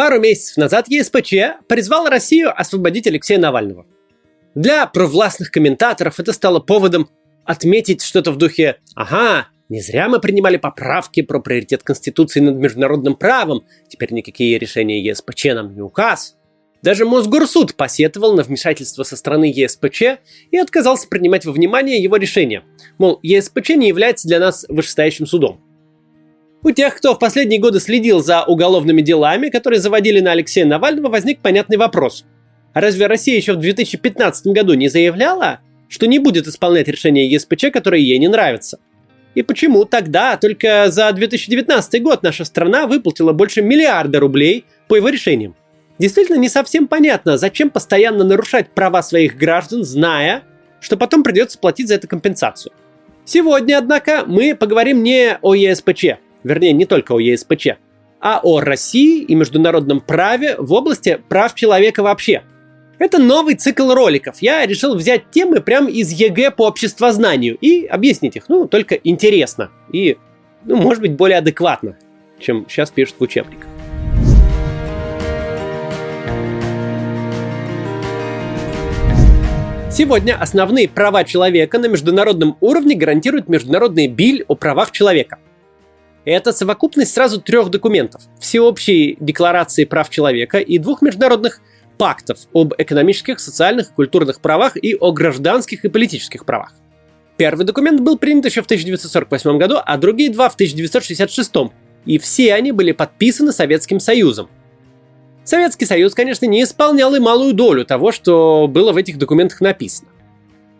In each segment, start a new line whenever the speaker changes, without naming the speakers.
Пару месяцев назад ЕСПЧ призвал Россию освободить Алексея Навального. Для провластных комментаторов это стало поводом отметить что-то в духе «Ага, не зря мы принимали поправки про приоритет Конституции над международным правом, теперь никакие решения ЕСПЧ нам не указ». Даже Мосгорсуд посетовал на вмешательство со стороны ЕСПЧ и отказался принимать во внимание его решение. Мол, ЕСПЧ не является для нас вышестоящим судом. У тех, кто в последние годы следил за уголовными делами, которые заводили на Алексея Навального, возник понятный вопрос. Разве Россия еще в 2015 году не заявляла, что не будет исполнять решения ЕСПЧ, которые ей не нравятся? И почему тогда только за 2019 год наша страна выплатила больше миллиарда рублей по его решениям? Действительно не совсем понятно, зачем постоянно нарушать права своих граждан, зная, что потом придется платить за это компенсацию. Сегодня, однако, мы поговорим не о ЕСПЧ, вернее, не только о ЕСПЧ, а о России и международном праве в области прав человека вообще. Это новый цикл роликов. Я решил взять темы прямо из ЕГЭ по обществознанию и объяснить их, ну, только интересно и, ну, может быть, более адекватно, чем сейчас пишут в учебниках. Сегодня основные права человека на международном уровне гарантирует Международный биль о правах человека – это совокупность сразу трех документов. Всеобщей декларации прав человека и двух международных пактов об экономических, социальных культурных правах и о гражданских и политических правах. Первый документ был принят еще в 1948 году, а другие два в 1966. И все они были подписаны Советским Союзом. Советский Союз, конечно, не исполнял и малую долю того, что было в этих документах написано.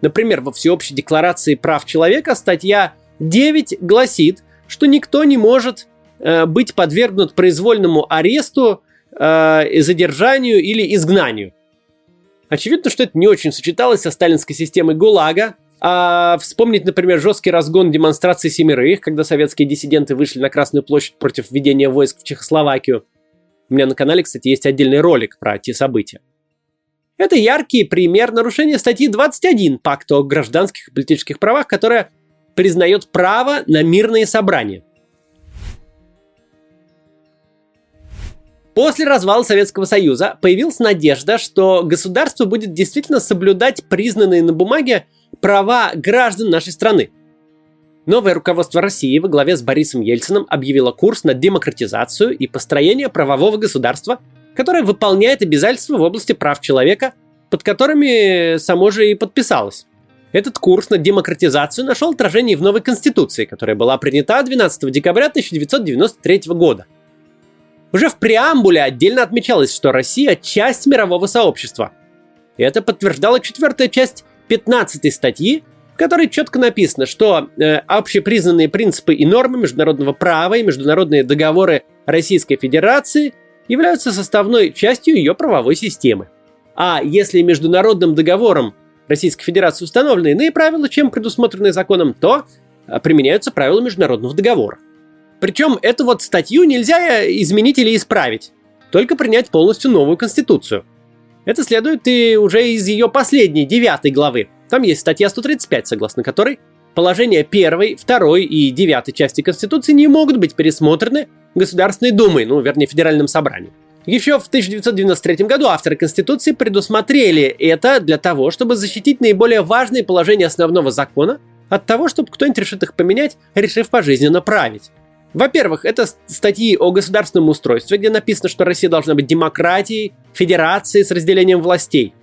Например, во Всеобщей декларации прав человека статья 9 гласит, что никто не может э, быть подвергнут произвольному аресту, э, задержанию или изгнанию. Очевидно, что это не очень сочеталось со сталинской системой ГУЛАГа, а вспомнить, например, жесткий разгон демонстрации семерых, когда советские диссиденты вышли на Красную площадь против введения войск в Чехословакию. У меня на канале, кстати, есть отдельный ролик про те события. Это яркий пример нарушения статьи 21 Пакта о гражданских и политических правах, которая признает право на мирные собрания. После развала Советского Союза появилась надежда, что государство будет действительно соблюдать признанные на бумаге права граждан нашей страны. Новое руководство России во главе с Борисом Ельциным объявило курс на демократизацию и построение правового государства, которое выполняет обязательства в области прав человека, под которыми само же и подписалось. Этот курс на демократизацию нашел отражение в новой Конституции, которая была принята 12 декабря 1993 года. Уже в преамбуле отдельно отмечалось, что Россия – часть мирового сообщества. И это подтверждала четвертая часть 15 статьи, в которой четко написано, что э, общепризнанные принципы и нормы международного права и международные договоры Российской Федерации являются составной частью ее правовой системы. А если международным договором Российской Федерации установлены иные правила, чем предусмотренные законом, то а, применяются правила международного договора. Причем эту вот статью нельзя изменить или исправить, только принять полностью новую конституцию. Это следует и уже из ее последней, девятой главы. Там есть статья 135, согласно которой положения первой, второй и девятой части Конституции не могут быть пересмотрены Государственной Думой, ну, вернее, Федеральным собранием. Еще в 1993 году авторы Конституции предусмотрели это для того, чтобы защитить наиболее важные положения основного закона от того, чтобы кто-нибудь решит их поменять, решив пожизненно править. Во-первых, это статьи о государственном устройстве, где написано, что Россия должна быть демократией, федерацией с разделением властей.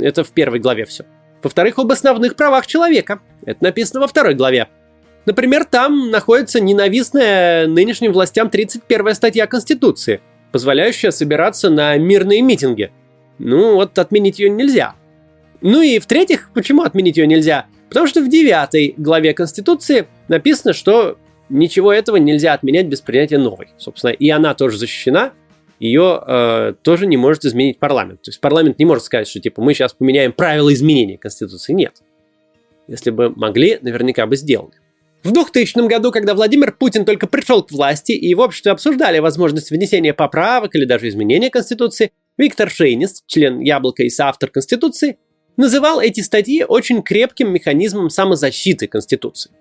Это в первой главе все. Во-вторых, об основных правах человека. Это написано во второй главе. Например, там находится ненавистная нынешним властям 31 статья Конституции – позволяющая собираться на мирные митинги. Ну, вот отменить ее нельзя. Ну и в-третьих, почему отменить ее нельзя? Потому что в девятой главе Конституции написано, что ничего этого нельзя отменять без принятия новой. Собственно, и она тоже защищена, ее э, тоже не может изменить парламент. То есть парламент не может сказать, что типа мы сейчас поменяем правила изменения Конституции. Нет. Если бы могли, наверняка бы сделали. В 2000 году, когда Владимир Путин только пришел к власти и в обществе обсуждали возможность внесения поправок или даже изменения Конституции, Виктор Шейнис, член Яблока и соавтор Конституции, называл эти статьи очень крепким механизмом самозащиты Конституции.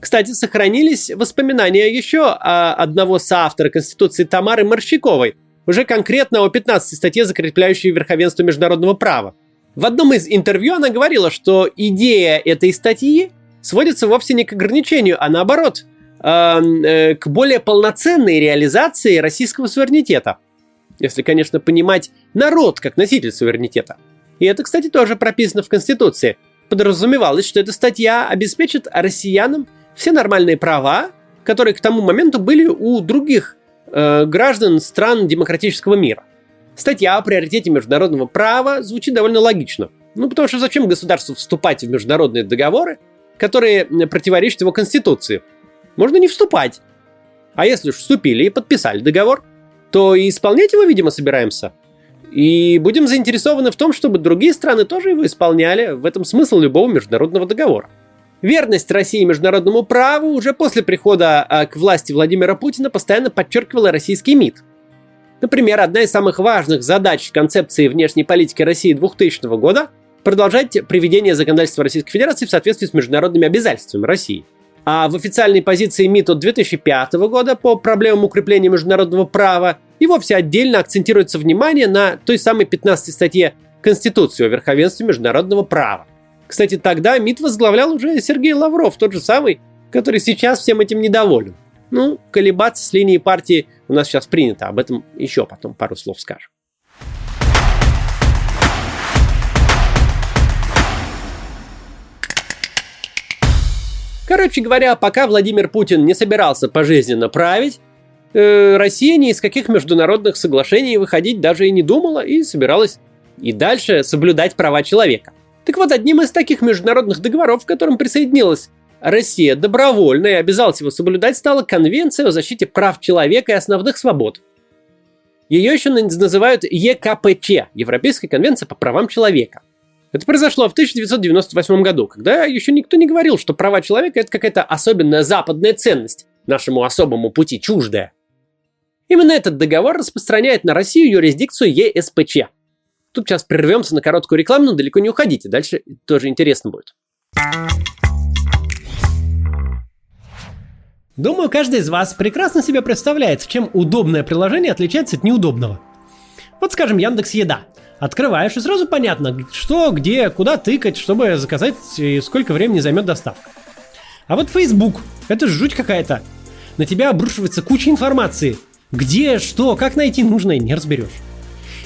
Кстати, сохранились воспоминания еще одного соавтора Конституции Тамары Морщиковой, уже конкретно о 15 статье, закрепляющей верховенство международного права. В одном из интервью она говорила, что идея этой статьи сводится вовсе не к ограничению, а наоборот, э, к более полноценной реализации российского суверенитета. Если, конечно, понимать народ как носитель суверенитета. И это, кстати, тоже прописано в Конституции. Подразумевалось, что эта статья обеспечит россиянам все нормальные права, которые к тому моменту были у других э, граждан стран демократического мира. Статья о приоритете международного права звучит довольно логично. Ну, потому что зачем государству вступать в международные договоры, которые противоречат его конституции? Можно не вступать. А если уж вступили и подписали договор, то и исполнять его, видимо, собираемся. И будем заинтересованы в том, чтобы другие страны тоже его исполняли. В этом смысл любого международного договора. Верность России международному праву уже после прихода а, к власти Владимира Путина постоянно подчеркивала российский МИД. Например, одна из самых важных задач в концепции внешней политики России 2000 года – продолжать приведение законодательства Российской Федерации в соответствии с международными обязательствами России. А в официальной позиции МИД от 2005 года по проблемам укрепления международного права и вовсе отдельно акцентируется внимание на той самой 15 статье Конституции о верховенстве международного права. Кстати, тогда МИД возглавлял уже Сергей Лавров, тот же самый, который сейчас всем этим недоволен. Ну, колебаться с линией партии у нас сейчас принято, об этом еще потом пару слов скажем. Короче говоря, пока Владимир Путин не собирался пожизненно править, э, Россия ни из каких международных соглашений выходить даже и не думала и собиралась и дальше соблюдать права человека – так вот, одним из таких международных договоров, к которым присоединилась Россия добровольно и обязалась его соблюдать, стала Конвенция о защите прав человека и основных свобод. Ее еще называют ЕКПЧ – Европейская конвенция по правам человека. Это произошло в 1998 году, когда еще никто не говорил, что права человека – это какая-то особенная западная ценность, нашему особому пути чуждая. Именно этот договор распространяет на Россию юрисдикцию ЕСПЧ – Тут сейчас прервемся на короткую рекламу, но далеко не уходите. Дальше тоже интересно будет. Думаю, каждый из вас прекрасно себе представляет, чем удобное приложение отличается от неудобного. Вот, скажем, Яндекс Еда. Открываешь, и сразу понятно, что, где, куда тыкать, чтобы заказать и сколько времени займет доставка. А вот Facebook, это жуть какая-то. На тебя обрушивается куча информации. Где, что, как найти нужное, не разберешь.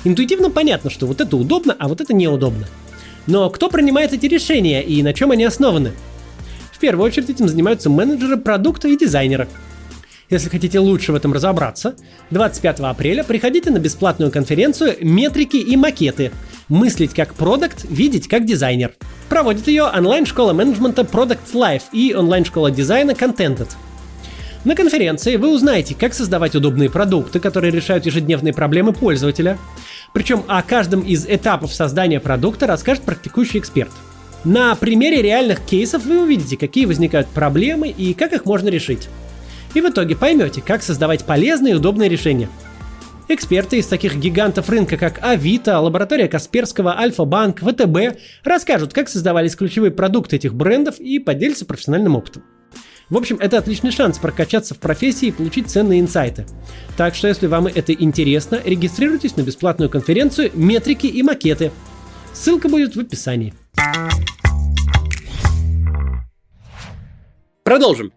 Интуитивно понятно, что вот это удобно, а вот это неудобно. Но кто принимает эти решения и на чем они основаны? В первую очередь этим занимаются менеджеры продукта и дизайнеры. Если хотите лучше в этом разобраться, 25 апреля приходите на бесплатную конференцию «Метрики и макеты. Мыслить как продукт, видеть как дизайнер». Проводит ее онлайн-школа менеджмента Product Life и онлайн-школа дизайна Contented – на конференции вы узнаете, как создавать удобные продукты, которые решают ежедневные проблемы пользователя. Причем о каждом из этапов создания продукта расскажет практикующий эксперт. На примере реальных кейсов вы увидите, какие возникают проблемы и как их можно решить. И в итоге поймете, как создавать полезные и удобные решения. Эксперты из таких гигантов рынка, как Авито, лаборатория Касперского, Альфа-Банк, ВТБ расскажут, как создавались ключевые продукты этих брендов и поделятся профессиональным опытом. В общем, это отличный шанс прокачаться в профессии и получить ценные инсайты. Так что, если вам это интересно, регистрируйтесь на бесплатную конференцию «Метрики и макеты». Ссылка будет в описании. Продолжим.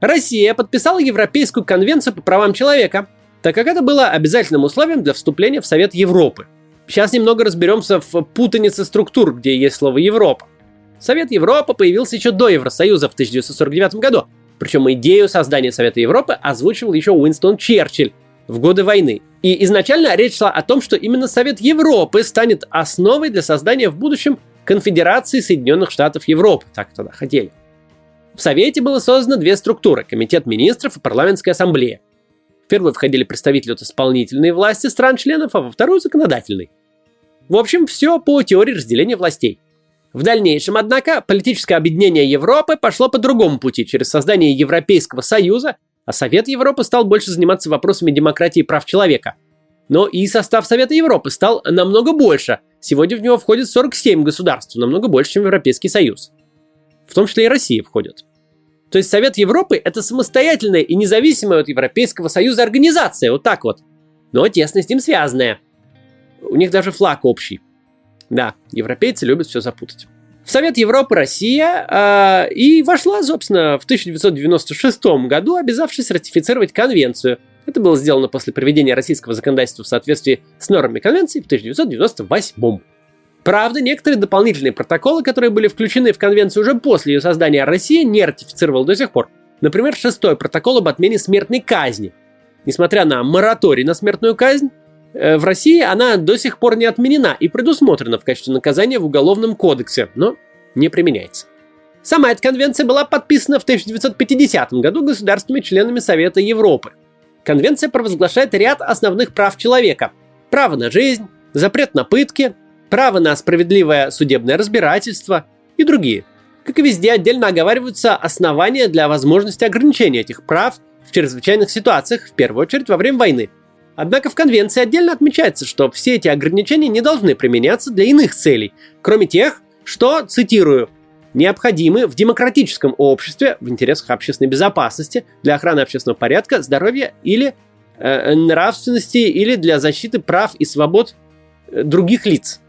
Россия подписала Европейскую конвенцию по правам человека, так как это было обязательным условием для вступления в Совет Европы. Сейчас немного разберемся в путанице структур, где есть слово Европа. Совет Европы появился еще до Евросоюза в 1949 году. Причем идею создания Совета Европы озвучивал еще Уинстон Черчилль в годы войны. И изначально речь шла о том, что именно Совет Европы станет основой для создания в будущем Конфедерации Соединенных Штатов Европы. Так тогда хотели. В Совете было создано две структуры – Комитет министров и Парламентская ассамблея. В первую входили представители от исполнительной власти стран-членов, а во вторую – законодательной. В общем, все по теории разделения властей. В дальнейшем, однако, политическое объединение Европы пошло по другому пути, через создание Европейского Союза, а Совет Европы стал больше заниматься вопросами демократии и прав человека. Но и состав Совета Европы стал намного больше. Сегодня в него входит 47 государств, намного больше, чем Европейский Союз. В том числе и Россия входит. То есть Совет Европы – это самостоятельная и независимая от Европейского Союза организация, вот так вот. но тесно с ним связанное. У них даже флаг общий. Да, европейцы любят все запутать. В Совет Европы Россия э, и вошла, собственно, в 1996 году, обязавшись ратифицировать конвенцию. Это было сделано после проведения российского законодательства в соответствии с нормами конвенции в 1998. Правда, некоторые дополнительные протоколы, которые были включены в конвенцию уже после ее создания, Россия не ратифицировала до сих пор. Например, шестой протокол об отмене смертной казни. Несмотря на мораторий на смертную казнь, Э, в России она до сих пор не отменена и предусмотрена в качестве наказания в Уголовном кодексе, но не применяется. Сама эта конвенция была подписана в 1950 году государствами-членами Совета Европы. Конвенция провозглашает ряд основных прав человека. Право на жизнь, запрет на пытки, право на справедливое судебное разбирательство и другие. Как и везде, отдельно оговариваются основания для возможности ограничения этих прав в чрезвычайных ситуациях, в первую очередь во время войны – Однако в конвенции отдельно отмечается, что все эти ограничения не должны применяться для иных целей, кроме тех, что, цитирую, необходимы в демократическом обществе в интересах общественной безопасности, для охраны общественного порядка, здоровья или э, нравственности или для защиты прав и свобод э, других лиц.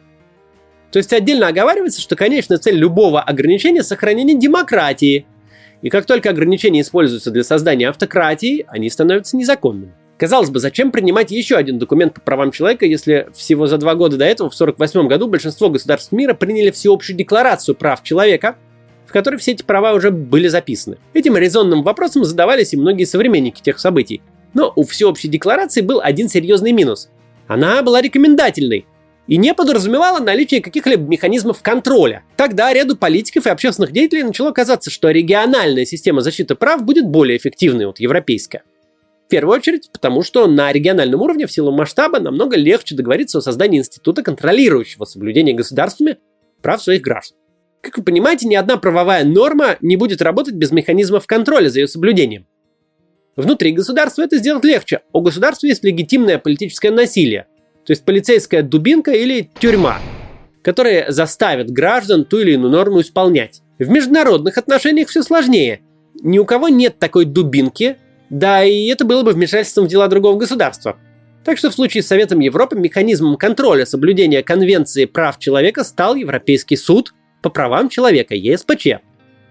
То есть отдельно оговаривается, что конечная цель любого ограничения – сохранение демократии. И как только ограничения используются для создания автократии, они становятся незаконными. Казалось бы, зачем принимать еще один документ по правам человека, если всего за два года до этого, в 1948 году, большинство государств мира приняли всеобщую декларацию прав человека, в которой все эти права уже были записаны. Этим резонным вопросом задавались и многие современники тех событий. Но у всеобщей декларации был один серьезный минус. Она была рекомендательной и не подразумевала наличие каких-либо механизмов контроля. Тогда ряду политиков и общественных деятелей начало казаться, что региональная система защиты прав будет более эффективной от европейской. В первую очередь, потому что на региональном уровне в силу масштаба намного легче договориться о создании института, контролирующего соблюдение государствами прав своих граждан. Как вы понимаете, ни одна правовая норма не будет работать без механизмов контроля за ее соблюдением. Внутри государства это сделать легче. У государства есть легитимное политическое насилие, то есть полицейская дубинка или тюрьма, которые заставят граждан ту или иную норму исполнять. В международных отношениях все сложнее. Ни у кого нет такой дубинки, да, и это было бы вмешательством в дела другого государства. Так что в случае с Советом Европы механизмом контроля соблюдения Конвенции прав человека стал Европейский суд по правам человека, ЕСПЧ,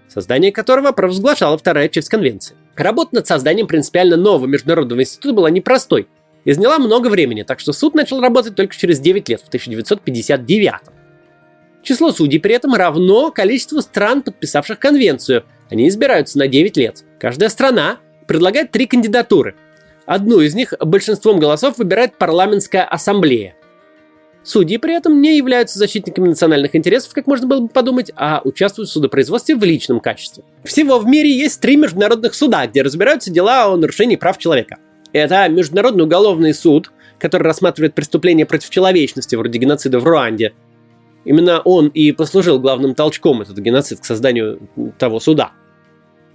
создание которого провозглашала вторая часть Конвенции. Работа над созданием принципиально нового международного института была непростой и заняла много времени, так что суд начал работать только через 9 лет, в 1959. Число судей при этом равно количеству стран, подписавших конвенцию. Они избираются на 9 лет. Каждая страна предлагает три кандидатуры. Одну из них большинством голосов выбирает парламентская ассамблея. Судьи при этом не являются защитниками национальных интересов, как можно было бы подумать, а участвуют в судопроизводстве в личном качестве. Всего в мире есть три международных суда, где разбираются дела о нарушении прав человека. Это Международный уголовный суд, который рассматривает преступления против человечности, вроде геноцида в Руанде. Именно он и послужил главным толчком этот геноцид к созданию того суда –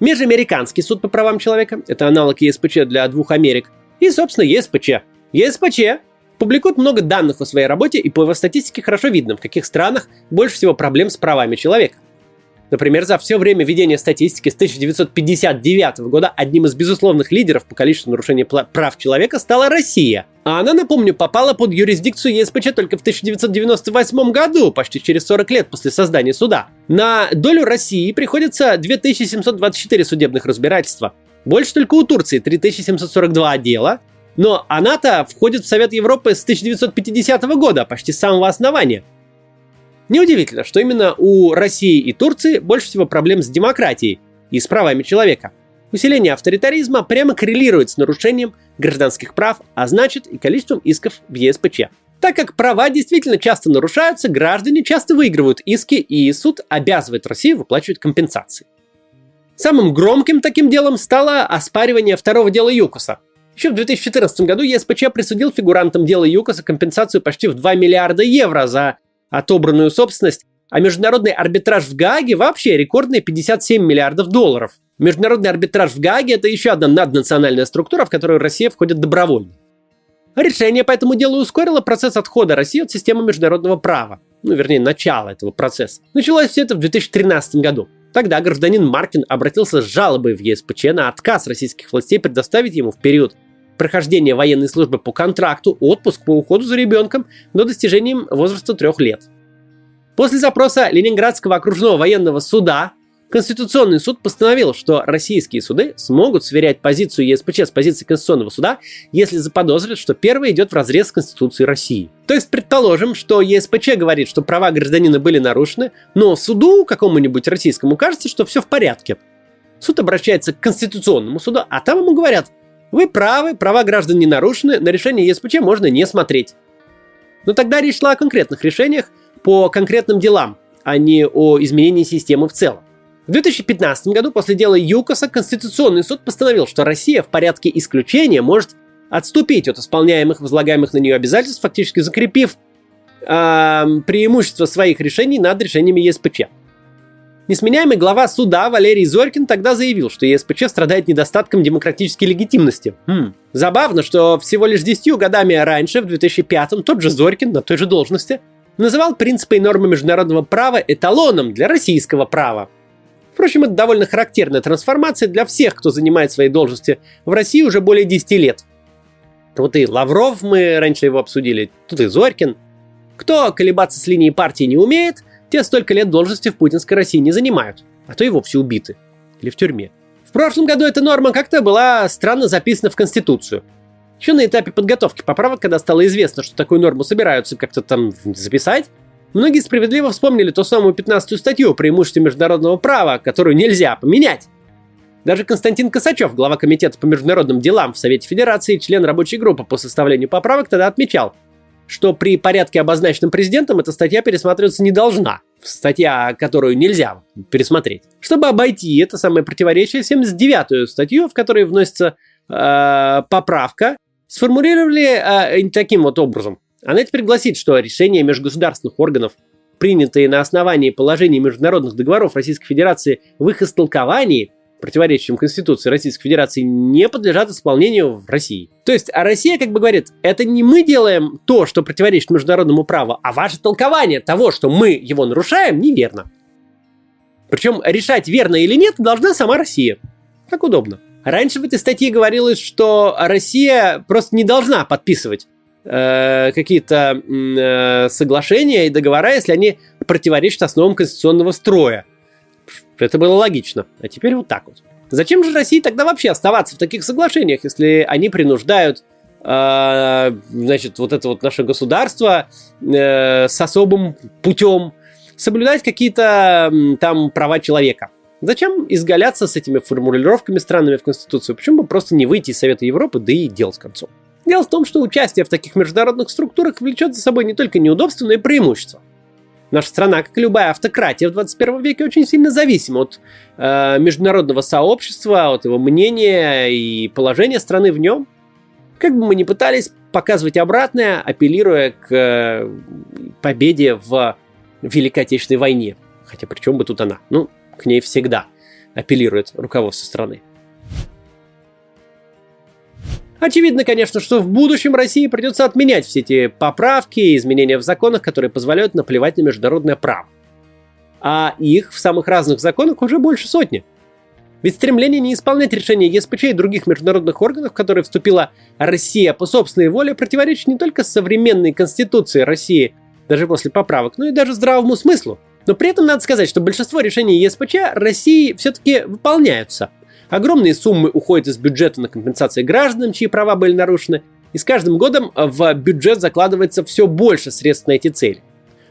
Межамериканский суд по правам человека, это аналог ЕСПЧ для двух Америк, и, собственно, ЕСПЧ. ЕСПЧ публикует много данных о своей работе, и по его статистике хорошо видно, в каких странах больше всего проблем с правами человека. Например, за все время ведения статистики с 1959 года одним из безусловных лидеров по количеству нарушений прав человека стала Россия. А она, напомню, попала под юрисдикцию ЕСПЧ только в 1998 году, почти через 40 лет после создания суда. На долю России приходится 2724 судебных разбирательства. Больше только у Турции 3742 дела, но она-то входит в Совет Европы с 1950 года, почти с самого основания. Неудивительно, что именно у России и Турции больше всего проблем с демократией и с правами человека. Усиление авторитаризма прямо коррелирует с нарушением гражданских прав, а значит и количеством исков в ЕСПЧ. Так как права действительно часто нарушаются, граждане часто выигрывают иски, и суд обязывает Россию выплачивать компенсации. Самым громким таким делом стало оспаривание второго дела ЮКОСа. Еще в 2014 году ЕСПЧ присудил фигурантам дела ЮКОСа компенсацию почти в 2 миллиарда евро за отобранную собственность, а международный арбитраж в Гааге вообще рекордные 57 миллиардов долларов. Международный арбитраж в Гааге – это еще одна наднациональная структура, в которую Россия входит добровольно. Решение по этому делу ускорило процесс отхода России от системы международного права. Ну, вернее, начало этого процесса. Началось все это в 2013 году. Тогда гражданин Маркин обратился с жалобой в ЕСПЧ на отказ российских властей предоставить ему в период прохождения военной службы по контракту, отпуск по уходу за ребенком до достижения возраста трех лет. После запроса Ленинградского окружного военного суда Конституционный суд постановил, что российские суды смогут сверять позицию ЕСПЧ с позицией Конституционного суда, если заподозрят, что первый идет в разрез с Конституцией России. То есть, предположим, что ЕСПЧ говорит, что права гражданина были нарушены, но суду какому-нибудь российскому кажется, что все в порядке. Суд обращается к Конституционному суду, а там ему говорят, вы правы, права граждан не нарушены, на решение ЕСПЧ можно не смотреть. Но тогда речь шла о конкретных решениях по конкретным делам, а не о изменении системы в целом. В 2015 году после дела ЮКОСа Конституционный суд постановил, что Россия в порядке исключения может отступить от исполняемых возлагаемых на нее обязательств, фактически закрепив э, преимущество своих решений над решениями ЕСПЧ. Несменяемый глава суда Валерий Зорькин тогда заявил, что ЕСПЧ страдает недостатком демократической легитимности. Хм. Забавно, что всего лишь 10 годами раньше, в 2005-м, тот же Зорькин на той же должности называл принципы и нормы международного права эталоном для российского права. Впрочем, это довольно характерная трансформация для всех, кто занимает свои должности в России уже более 10 лет. Вот и Лавров, мы раньше его обсудили, тут и Зорькин. Кто колебаться с линией партии не умеет, те столько лет должности в путинской России не занимают, а то и вовсе убиты. Или в тюрьме. В прошлом году эта норма как-то была странно записана в Конституцию. Еще на этапе подготовки поправок, когда стало известно, что такую норму собираются как-то там записать, Многие справедливо вспомнили ту самую 15-ю статью о преимуществе международного права, которую нельзя поменять. Даже Константин Косачев, глава Комитета по международным делам в Совете Федерации, член рабочей группы по составлению поправок, тогда отмечал, что при порядке, обозначенном президентом, эта статья пересматриваться не должна. Статья, которую нельзя пересмотреть. Чтобы обойти это самое противоречие, 79-ю статью, в которой вносится э, поправка, сформулировали э, таким вот образом. Она теперь гласит, что решения межгосударственных органов, принятые на основании положений международных договоров Российской Федерации в их истолковании, противоречащим Конституции Российской Федерации, не подлежат исполнению в России. То есть, а Россия как бы говорит, это не мы делаем то, что противоречит международному праву, а ваше толкование того, что мы его нарушаем, неверно. Причем решать, верно или нет, должна сама Россия. Как удобно. Раньше в этой статье говорилось, что Россия просто не должна подписывать Э, какие-то э, соглашения и договора, если они противоречат основам конституционного строя. Это было логично. А теперь вот так вот. Зачем же России тогда вообще оставаться в таких соглашениях, если они принуждают э, значит, вот это вот наше государство э, с особым путем соблюдать какие-то там права человека? Зачем изгаляться с этими формулировками странными в Конституции? Почему бы просто не выйти из Совета Европы, да и дело с концом? Дело в том, что участие в таких международных структурах влечет за собой не только неудобства, но и преимущества. Наша страна, как и любая автократия в 21 веке, очень сильно зависима от э, международного сообщества, от его мнения и положения страны в нем. Как бы мы ни пытались показывать обратное, апеллируя к э, победе в Великой Отечественной войне. Хотя при чем бы тут она? Ну, к ней всегда апеллирует руководство страны. Очевидно, конечно, что в будущем России придется отменять все эти поправки и изменения в законах, которые позволяют наплевать на международное право. А их в самых разных законах уже больше сотни. Ведь стремление не исполнять решения ЕСПЧ и других международных органов, в которые вступила Россия по собственной воле, противоречит не только современной конституции России, даже после поправок, но и даже здравому смыслу. Но при этом надо сказать, что большинство решений ЕСПЧ России все-таки выполняются – Огромные суммы уходят из бюджета на компенсации гражданам, чьи права были нарушены, и с каждым годом в бюджет закладывается все больше средств на эти цели.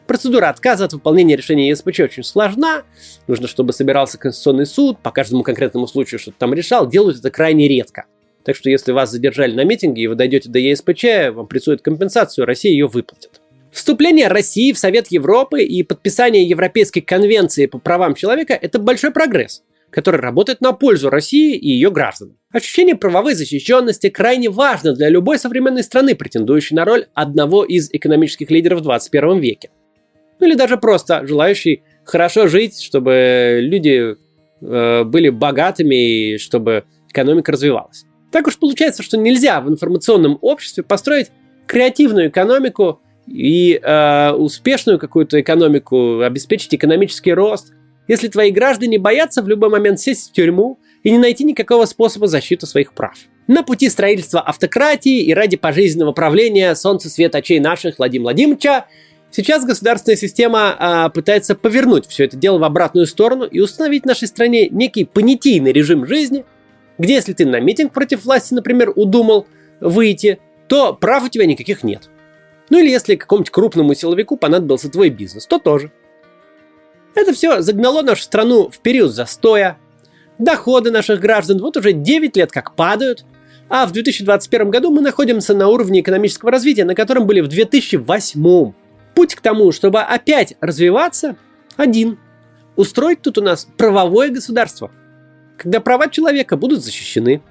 Процедура отказа от выполнения решения ЕСПЧ очень сложна. Нужно, чтобы собирался Конституционный суд, по каждому конкретному случаю что-то там решал. Делают это крайне редко. Так что если вас задержали на митинге и вы дойдете до ЕСПЧ, вам присудят компенсацию, Россия ее выплатит. Вступление России в Совет Европы и подписание Европейской конвенции по правам человека – это большой прогресс который работает на пользу России и ее гражданам. Ощущение правовой защищенности крайне важно для любой современной страны, претендующей на роль одного из экономических лидеров в 21 веке. Ну или даже просто желающий хорошо жить, чтобы люди э, были богатыми и чтобы экономика развивалась. Так уж получается, что нельзя в информационном обществе построить креативную экономику и э, успешную какую-то экономику, обеспечить экономический рост, если твои граждане боятся в любой момент сесть в тюрьму и не найти никакого способа защиты своих прав. На пути строительства автократии и ради пожизненного правления солнца свет очей наших Владимира Владимировича Сейчас государственная система а, пытается повернуть все это дело в обратную сторону и установить в нашей стране некий понятийный режим жизни, где если ты на митинг против власти, например, удумал выйти, то прав у тебя никаких нет. Ну или если какому-нибудь крупному силовику понадобился твой бизнес, то тоже. Это все загнало нашу страну в период застоя. Доходы наших граждан вот уже 9 лет как падают, а в 2021 году мы находимся на уровне экономического развития, на котором были в 2008. Путь к тому, чтобы опять развиваться, один. Устроить тут у нас правовое государство, когда права человека будут защищены,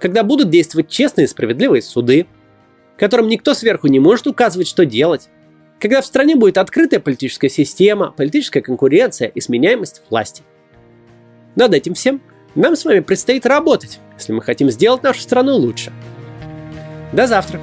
когда будут действовать честные и справедливые суды, которым никто сверху не может указывать, что делать, когда в стране будет открытая политическая система, политическая конкуренция и сменяемость власти. Над этим всем нам с вами предстоит работать, если мы хотим сделать нашу страну лучше. До завтра!